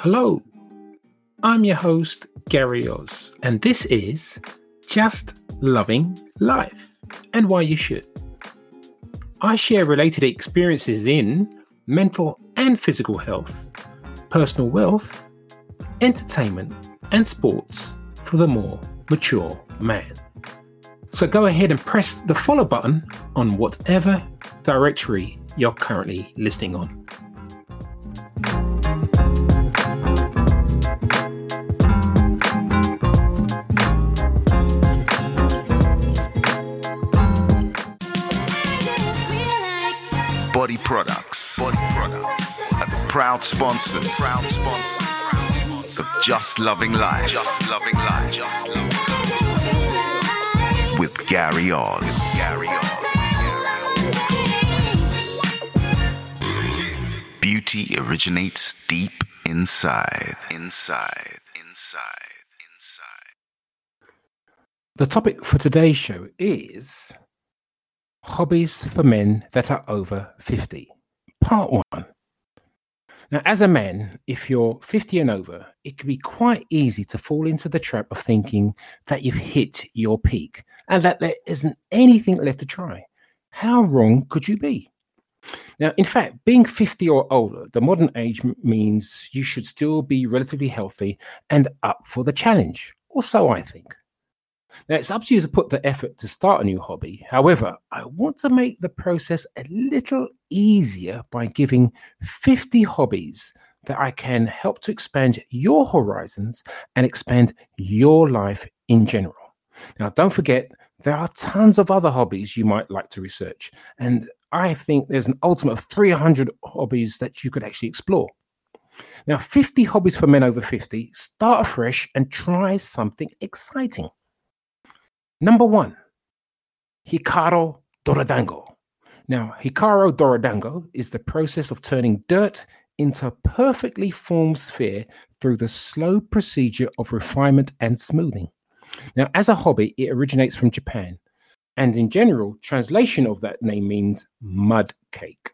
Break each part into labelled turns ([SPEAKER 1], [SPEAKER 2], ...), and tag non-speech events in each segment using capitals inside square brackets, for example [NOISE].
[SPEAKER 1] Hello, I'm your host, Gary Oz, and this is Just Loving Life and Why You Should. I share related experiences in mental and physical health, personal wealth, entertainment, and sports for the more mature man. So go ahead and press the follow button on whatever directory you're currently listening on.
[SPEAKER 2] Bodi Products. Bodi Products. And proud sponsors. Proud sponsors. Of Just Loving Life. Just Loving Life. Just Loving Life. With Gary Oz. Gary Oz. Beauty originates deep inside. Inside. Inside. Inside.
[SPEAKER 1] The topic for today's show is hobbies for men that are over 50. Part one. Now, as a man, if you're 50 and over, it can be quite easy to fall into the trap of thinking that you've hit your peak and that there isn't anything left to try. How wrong could you be? Now, in fact, being 50 or older, the modern age m- means you should still be relatively healthy and up for the challenge, or so I think. Now, it's up to you to put the effort to start a new hobby. However, I want to make the process a little easier by giving 50 hobbies that I can help to expand your horizons and expand your life in general. Now, don't forget, there are tons of other hobbies you might like to research. And I think there's an ultimate of 300 hobbies that you could actually explore. Now, 50 hobbies for men over 50, start afresh and try something exciting. Number one, Hikaru Dorodango. Now, Hikaru Dorodango is the process of turning dirt into a perfectly formed sphere through the slow procedure of refinement and smoothing. Now, as a hobby, it originates from Japan, and in general, translation of that name means mud cake.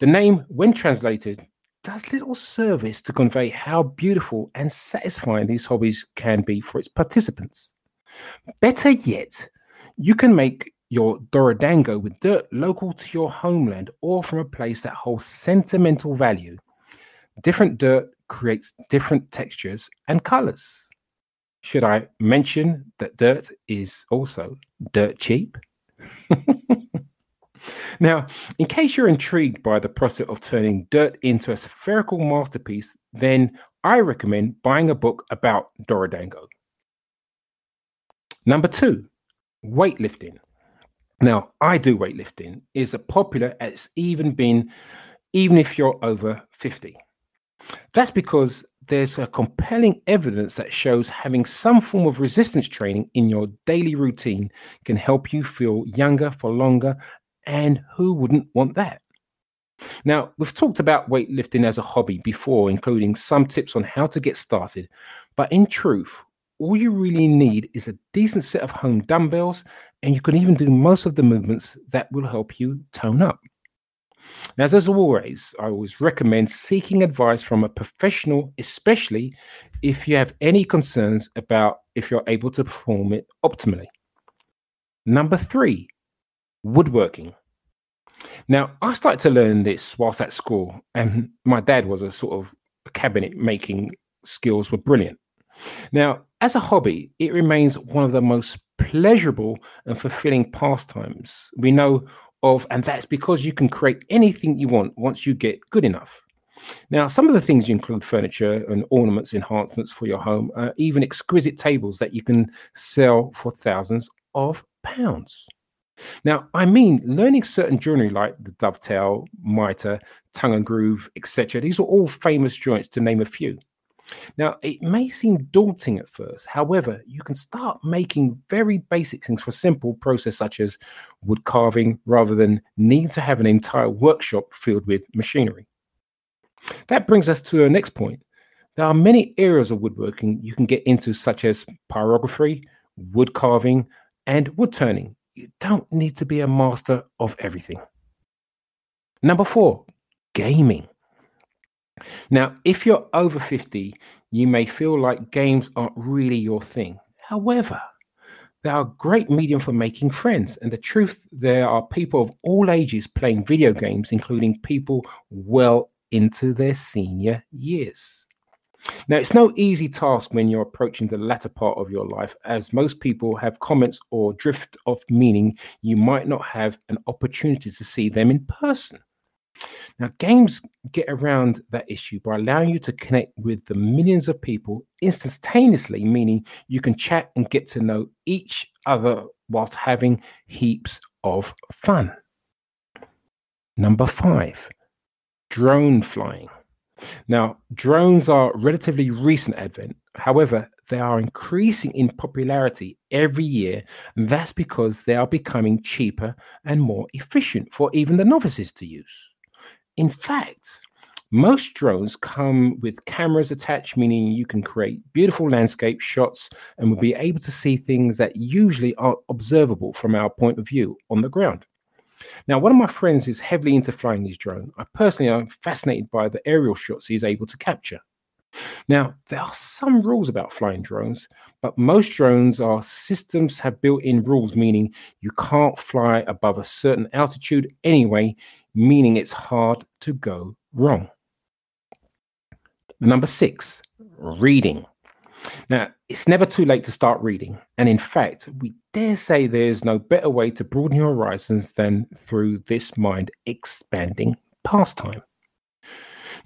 [SPEAKER 1] The name, when translated, does little service to convey how beautiful and satisfying these hobbies can be for its participants. Better yet, you can make your Dorodango with dirt local to your homeland or from a place that holds sentimental value. Different dirt creates different textures and colors. Should I mention that dirt is also dirt cheap? [LAUGHS] now, in case you're intrigued by the process of turning dirt into a spherical masterpiece, then I recommend buying a book about Dorodango. Number two, weightlifting. Now, I do weightlifting is a popular as even been, even if you're over 50. That's because there's a compelling evidence that shows having some form of resistance training in your daily routine can help you feel younger for longer. And who wouldn't want that? Now, we've talked about weightlifting as a hobby before, including some tips on how to get started. But in truth, all you really need is a decent set of home dumbbells, and you can even do most of the movements that will help you tone up. Now, as always, I always recommend seeking advice from a professional, especially if you have any concerns about if you're able to perform it optimally. Number three, woodworking. Now, I started to learn this whilst at school, and my dad was a sort of cabinet making skills were brilliant. Now, as a hobby, it remains one of the most pleasurable and fulfilling pastimes we know of, and that's because you can create anything you want once you get good enough. Now, some of the things you include furniture and ornaments, enhancements for your home, uh, even exquisite tables that you can sell for thousands of pounds. Now, I mean, learning certain joinery like the dovetail, mitre, tongue and groove, etc. These are all famous joints, to name a few. Now, it may seem daunting at first. However, you can start making very basic things for simple process such as wood carving rather than need to have an entire workshop filled with machinery. That brings us to our next point. There are many areas of woodworking you can get into, such as pyrography, wood carving, and wood turning. You don't need to be a master of everything. Number four, gaming. Now, if you're over 50, you may feel like games aren't really your thing. However, they are a great medium for making friends. And the truth, there are people of all ages playing video games, including people well into their senior years. Now, it's no easy task when you're approaching the latter part of your life, as most people have comments or drift of meaning you might not have an opportunity to see them in person. Now, games get around that issue by allowing you to connect with the millions of people instantaneously, meaning you can chat and get to know each other whilst having heaps of fun. Number five, drone flying. Now, drones are relatively recent advent. However, they are increasing in popularity every year, and that's because they are becoming cheaper and more efficient for even the novices to use. In fact, most drones come with cameras attached, meaning you can create beautiful landscape shots and will be able to see things that usually aren't observable from our point of view on the ground. Now, one of my friends is heavily into flying his drone. I personally am fascinated by the aerial shots he's able to capture. Now, there are some rules about flying drones, but most drones are systems have built in rules, meaning you can't fly above a certain altitude anyway, meaning it's hard to go wrong. Number six, reading. Now, it's never too late to start reading. And in fact, we dare say there's no better way to broaden your horizons than through this mind expanding pastime.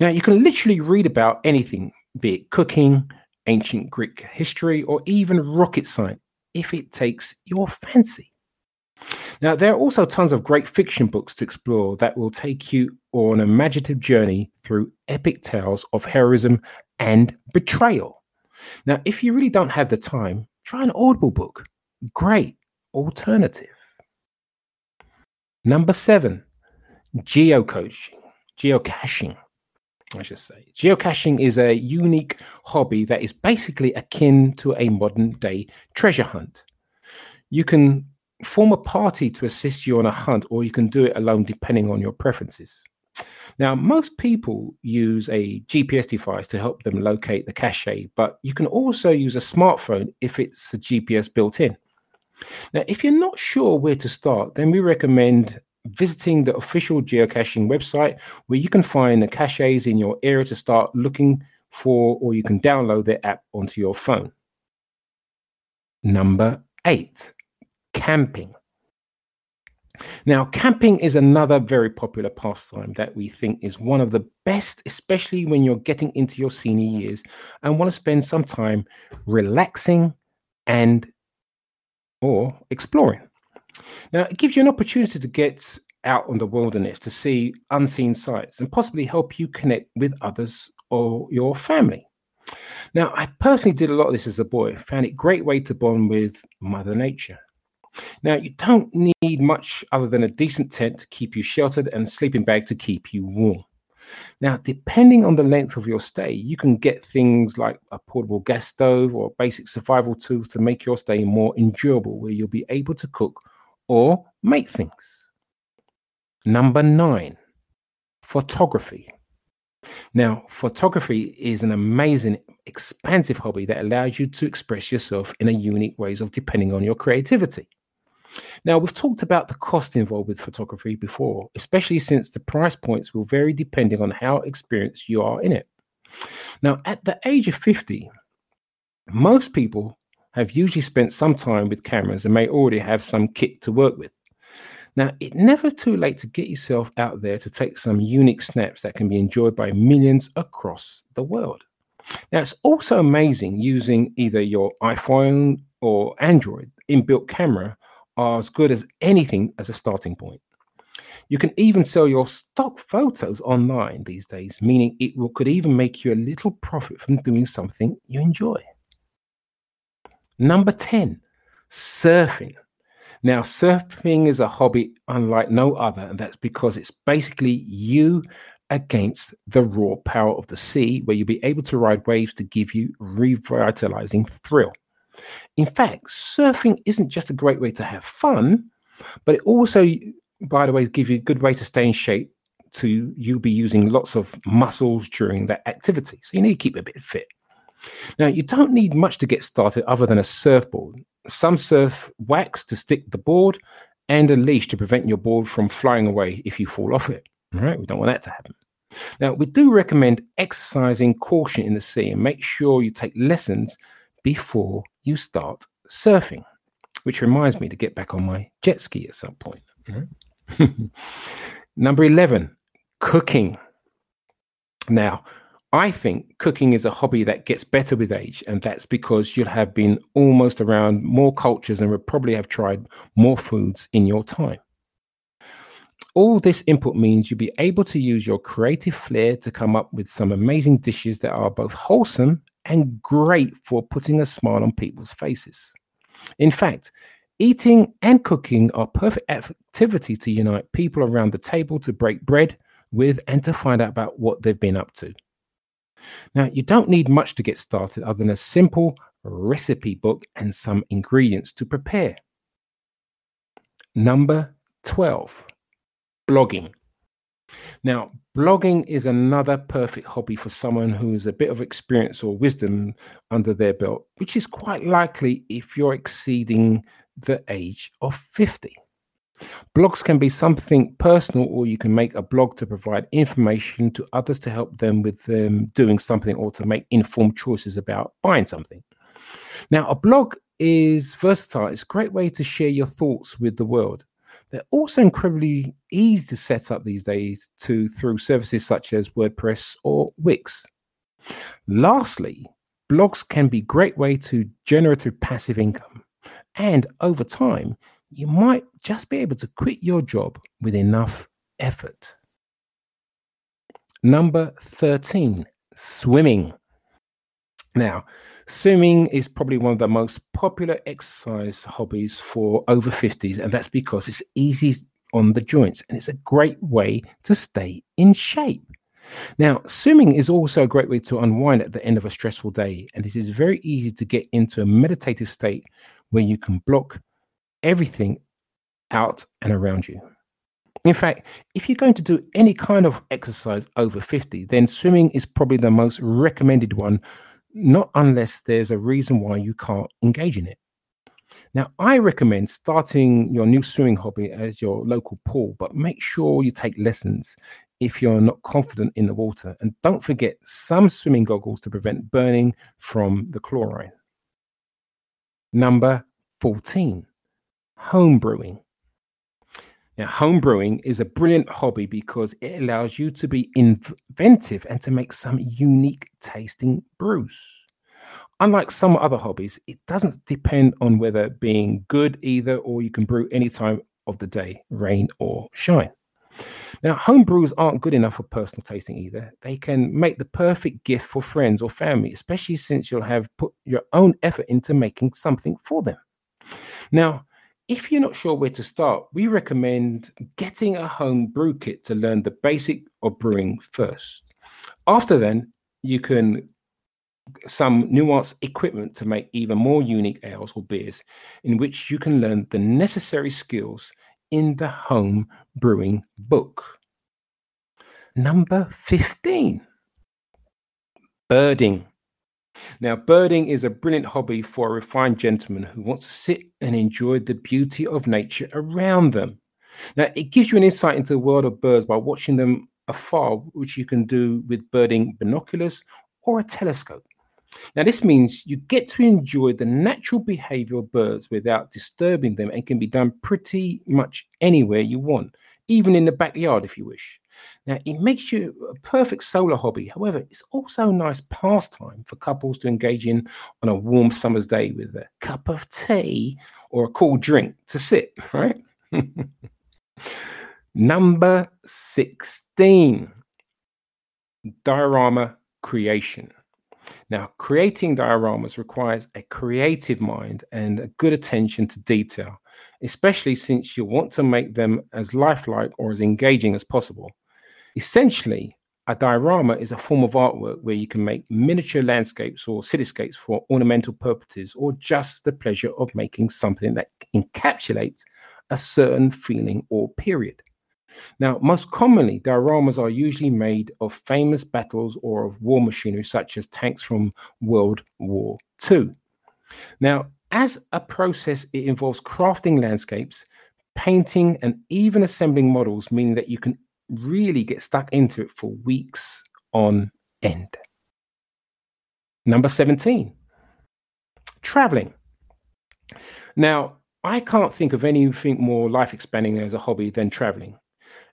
[SPEAKER 1] Now, you can literally read about anything, be it cooking, ancient Greek history, or even rocket science, if it takes your fancy. Now, there are also tons of great fiction books to explore that will take you on an imaginative journey through epic tales of heroism and betrayal. Now, if you really don't have the time, try an Audible book. Great alternative. Number seven, geocaching. Geocaching, I should say. Geocaching is a unique hobby that is basically akin to a modern day treasure hunt. You can form a party to assist you on a hunt, or you can do it alone depending on your preferences. Now, most people use a GPS device to help them locate the cache, but you can also use a smartphone if it's a GPS built in. Now, if you're not sure where to start, then we recommend visiting the official geocaching website where you can find the caches in your area to start looking for, or you can download their app onto your phone. Number eight, camping. Now, camping is another very popular pastime that we think is one of the best, especially when you're getting into your senior years and want to spend some time relaxing and or exploring. Now, it gives you an opportunity to get out on the wilderness to see unseen sights and possibly help you connect with others or your family. Now, I personally did a lot of this as a boy, found it great way to bond with Mother Nature. Now, you don't need much other than a decent tent to keep you sheltered and a sleeping bag to keep you warm. Now, depending on the length of your stay, you can get things like a portable gas stove or basic survival tools to make your stay more endurable, where you'll be able to cook or make things. Number nine, photography. Now, photography is an amazing, expansive hobby that allows you to express yourself in a unique ways of depending on your creativity. Now, we've talked about the cost involved with photography before, especially since the price points will vary depending on how experienced you are in it. Now, at the age of 50, most people have usually spent some time with cameras and may already have some kit to work with. Now, it's never too late to get yourself out there to take some unique snaps that can be enjoyed by millions across the world. Now, it's also amazing using either your iPhone or Android inbuilt camera are as good as anything as a starting point. You can even sell your stock photos online these days, meaning it will, could even make you a little profit from doing something you enjoy. Number 10, surfing. Now, surfing is a hobby unlike no other, and that's because it's basically you against the raw power of the sea, where you'll be able to ride waves to give you revitalizing thrill. In fact, surfing isn't just a great way to have fun, but it also, by the way, gives you a good way to stay in shape to you'll be using lots of muscles during that activity. So you need to keep a bit fit. Now, you don't need much to get started other than a surfboard, some surf wax to stick the board, and a leash to prevent your board from flying away if you fall off it. All right, we don't want that to happen. Now, we do recommend exercising caution in the sea and make sure you take lessons before you start surfing, which reminds me to get back on my jet ski at some point. Right? Mm-hmm. [LAUGHS] Number 11, cooking. Now, I think cooking is a hobby that gets better with age, and that's because you'll have been almost around more cultures and will probably have tried more foods in your time. All this input means you'll be able to use your creative flair to come up with some amazing dishes that are both wholesome and great for putting a smile on people's faces. In fact, eating and cooking are perfect activities to unite people around the table to break bread with and to find out about what they've been up to. Now, you don't need much to get started other than a simple recipe book and some ingredients to prepare. Number 12, blogging. Now, blogging is another perfect hobby for someone who has a bit of experience or wisdom under their belt, which is quite likely if you're exceeding the age of 50. Blogs can be something personal, or you can make a blog to provide information to others to help them with them doing something or to make informed choices about buying something. Now, a blog is versatile. It's a great way to share your thoughts with the world. They're also incredibly easy to set up these days to through services such as WordPress or Wix. Lastly, blogs can be a great way to generate passive income. And over time, you might just be able to quit your job with enough effort. Number 13, swimming. Now, swimming is probably one of the most popular exercise hobbies for over 50s, and that's because it's easy on the joints and it's a great way to stay in shape. Now, swimming is also a great way to unwind at the end of a stressful day, and it is very easy to get into a meditative state where you can block everything out and around you. In fact, if you're going to do any kind of exercise over 50, then swimming is probably the most recommended one, not unless there's a reason why you can't engage in it. Now, I recommend starting your new swimming hobby as your local pool, but make sure you take lessons if you're not confident in the water. And don't forget some swimming goggles to prevent burning from the chlorine. Number 14 home brewing. Now, home brewing is a brilliant hobby because it allows you to be inventive and to make some unique tasting brews. Unlike some other hobbies, it doesn't depend on whether being good either, or you can brew any time of the day, rain or shine. Now, home brews aren't good enough for personal tasting either. They can make the perfect gift for friends or family, especially since you'll have put your own effort into making something for them. Now, if you're not sure where to start, we recommend getting a home brew kit to learn the basic of brewing first. After then, you can some nuanced equipment to make even more unique ales or beers in which you can learn the necessary skills in the home brewing book. Number 15 birding. Now, birding is a brilliant hobby for a refined gentleman who wants to sit and enjoy the beauty of nature around them. Now, it gives you an insight into the world of birds by watching them afar, which you can do with birding binoculars or a telescope. Now, this means you get to enjoy the natural behavior of birds without disturbing them and can be done pretty much anywhere you want, even in the backyard if you wish. Now, it makes you a perfect solo hobby. However, it's also a nice pastime for couples to engage in on a warm summer's day with a cup of tea or a cool drink to sit, right? [LAUGHS] Number 16 diorama creation. Now, creating dioramas requires a creative mind and a good attention to detail, especially since you want to make them as lifelike or as engaging as possible. Essentially, a diorama is a form of artwork where you can make miniature landscapes or cityscapes for ornamental purposes or just the pleasure of making something that encapsulates a certain feeling or period. Now, most commonly, dioramas are usually made of famous battles or of war machinery, such as tanks from World War II. Now, as a process, it involves crafting landscapes, painting, and even assembling models, meaning that you can really get stuck into it for weeks on end. Number 17, traveling. Now, I can't think of anything more life expanding as a hobby than traveling.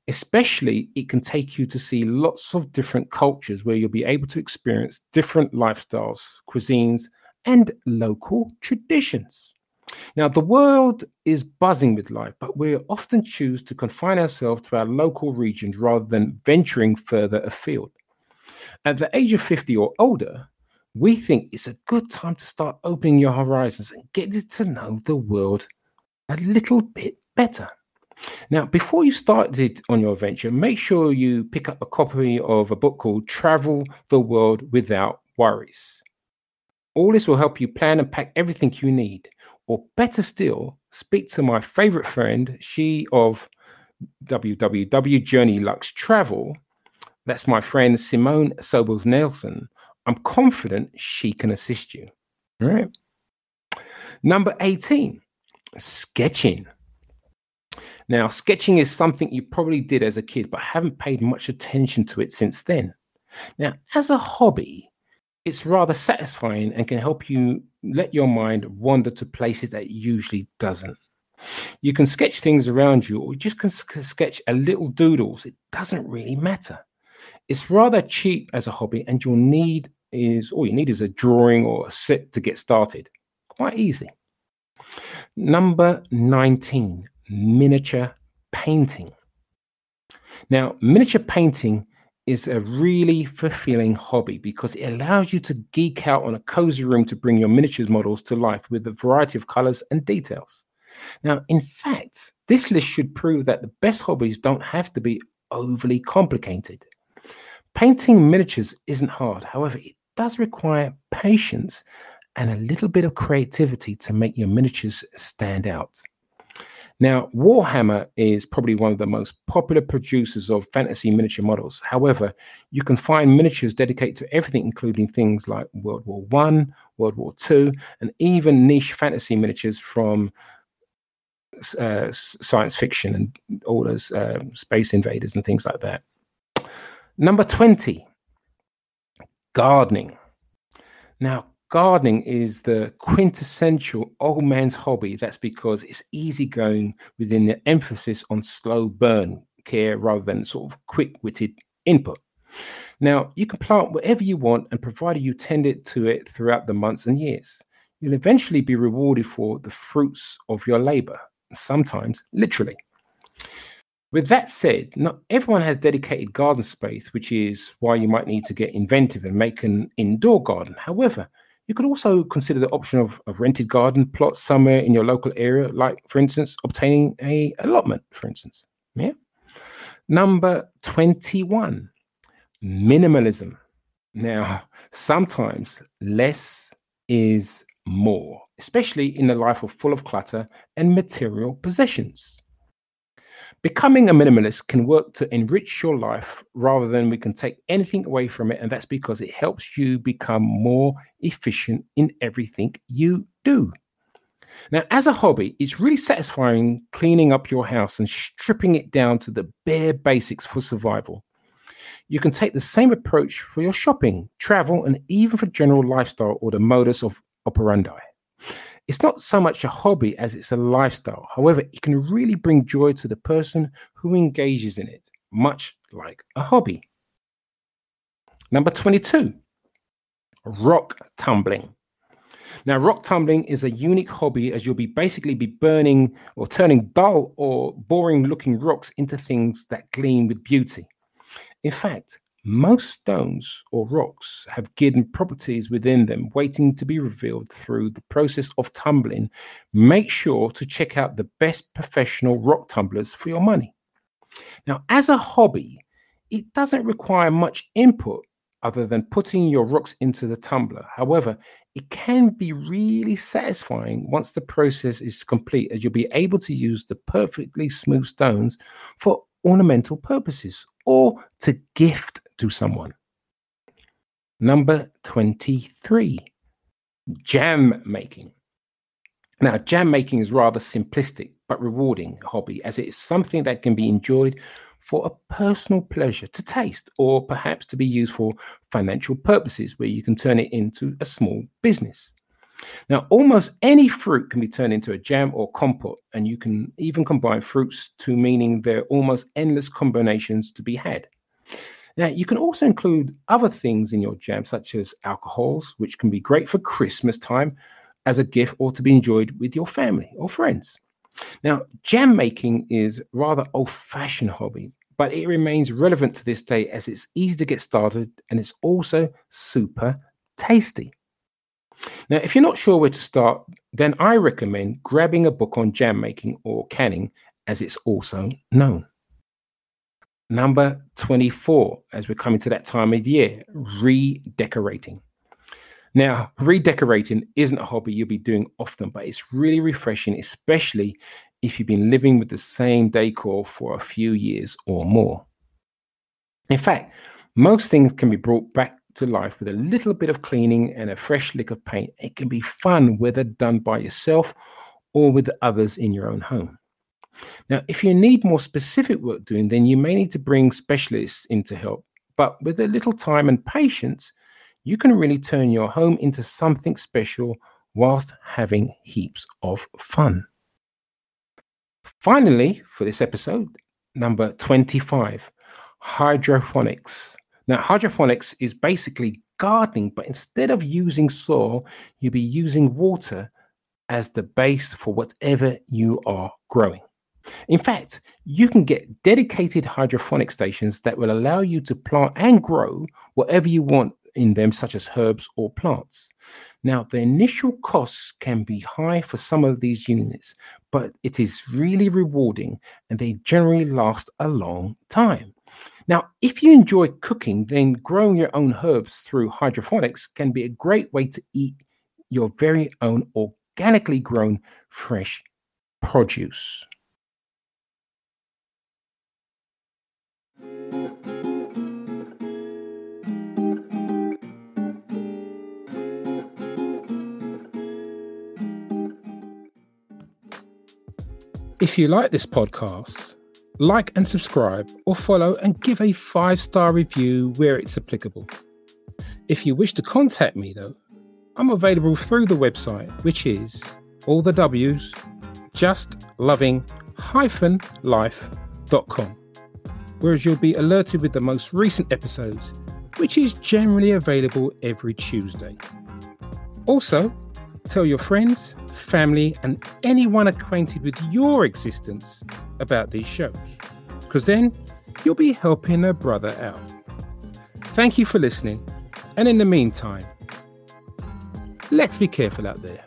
[SPEAKER 1] Especially, it can take you to see lots of different cultures where you'll be able to experience different lifestyles, cuisines, and local traditions. Now, the world is buzzing with life, but we often choose to confine ourselves to our local regions rather than venturing further afield. At the age of 50 or older, we think it's a good time to start opening your horizons and getting to know the world a little bit better. Now, before you started on your venture, make sure you pick up a copy of a book called Travel the World Without Worries. All this will help you plan and pack everything you need. Or better still, speak to my favorite friend, she of www Journeyluxe Travel. That's my friend Simone Sobels Nelson. I'm confident she can assist you. All right. Number 18, sketching. Now, sketching is something you probably did as a kid, but haven't paid much attention to it since then. Now, as a hobby, it's rather satisfying and can help you let your mind wander to places that it usually doesn't. You can sketch things around you, or you just can sketch a little doodles. It doesn't really matter. It's rather cheap as a hobby, and you'll need is all you need is a drawing or a set to get started. Quite easy. Number 19, miniature painting. Now, miniature painting is a really fulfilling hobby because it allows you to geek out on a cozy room to bring your miniatures models to life with a variety of colors and details. Now, in fact, this list should prove that the best hobbies don't have to be overly complicated. Painting miniatures isn't hard, however, it does require patience and a little bit of creativity to make your miniatures stand out. Now, Warhammer is probably one of the most popular producers of fantasy miniature models. However, you can find miniatures dedicated to everything, including things like World War One, World War Two, and even niche fantasy miniatures from uh, science fiction and all those uh, space invaders and things like that. Number 20, gardening. Now, gardening is the quintessential old man's hobby. That's because it's easygoing within the emphasis on slow burn care rather than sort of quick witted input. Now, you can plant whatever you want, and provided you tend it to it throughout the months and years, you'll eventually be rewarded for the fruits of your labor, sometimes literally. With that said, not everyone has dedicated garden space, which is why you might need to get inventive and make an indoor garden. However, you could also consider the option of, of rented garden plots somewhere in your local area, like, for instance, obtaining a allotment, for instance. Yeah. Number 21, minimalism. Now, sometimes less is more, especially in a life of full of clutter and material possessions. Becoming a minimalist can work to enrich your life rather than we can take anything away from it. And that's because it helps you become more efficient in everything you do. Now, as a hobby, it's really satisfying cleaning up your house and stripping it down to the bare basics for survival. You can take the same approach for your shopping, travel, and even for general lifestyle or the modus of operandi. It's not so much a hobby as it's a lifestyle. However, it can really bring joy to the person who engages in it, much like a hobby. Number 22, rock tumbling. Now, rock tumbling is a unique hobby as you'll be basically be burning or turning dull or boring looking rocks into things that gleam with beauty. In fact, most stones or rocks have hidden properties within them waiting to be revealed through the process of tumbling. Make sure to check out the best professional rock tumblers for your money. Now, as a hobby, it doesn't require much input other than putting your rocks into the tumbler. However, it can be really satisfying once the process is complete, as you'll be able to use the perfectly smooth stones for ornamental purposes or to gift to someone. Number 23, jam making. Now, jam making is rather simplistic but rewarding hobby as it is something that can be enjoyed for a personal pleasure to taste or perhaps to be used for financial purposes where you can turn it into a small business. Now, almost any fruit can be turned into a jam or compote, and you can even combine fruits to meaning there are almost endless combinations to be had. Now, you can also include other things in your jam, such as alcohols, which can be great for Christmas time as a gift or to be enjoyed with your family or friends. Now, jam making is rather old-fashioned hobby, but it remains relevant to this day as it's easy to get started and it's also super tasty. Now, if you're not sure where to start, then I recommend grabbing a book on jam making or canning, as it's also known. Number 24, as we're coming to that time of year, redecorating. Now, redecorating isn't a hobby you'll be doing often, but it's really refreshing, especially if you've been living with the same decor for a few years or more. In fact, most things can be brought back to life with a little bit of cleaning and a fresh lick of paint. It can be fun, whether done by yourself or with others in your own home. Now, if you need more specific work doing, then you may need to bring specialists in to help. But with a little time and patience, you can really turn your home into something special whilst having heaps of fun. Finally, for this episode, number 25 hydroponics. Now, hydroponics is basically gardening, but instead of using soil, you'll be using water as the base for whatever you are growing. In fact, you can get dedicated hydroponic stations that will allow you to plant and grow whatever you want in them, such as herbs or plants. Now, the initial costs can be high for some of these units, but it is really rewarding and they generally last a long time. Now, if you enjoy cooking, then growing your own herbs through hydroponics can be a great way to eat your very own organically grown fresh produce. If you like this podcast, like and subscribe, or follow and give a five star review where it's applicable. If you wish to contact me, though, I'm available through the website, which is all the W's, just loving life.com, whereas you'll be alerted with the most recent episodes, which is generally available every Tuesday. Also, tell your friends, family, and anyone acquainted with your existence about these shows, because then you'll be helping a brother out. Thank you for listening, and in the meantime, let's be careful out there.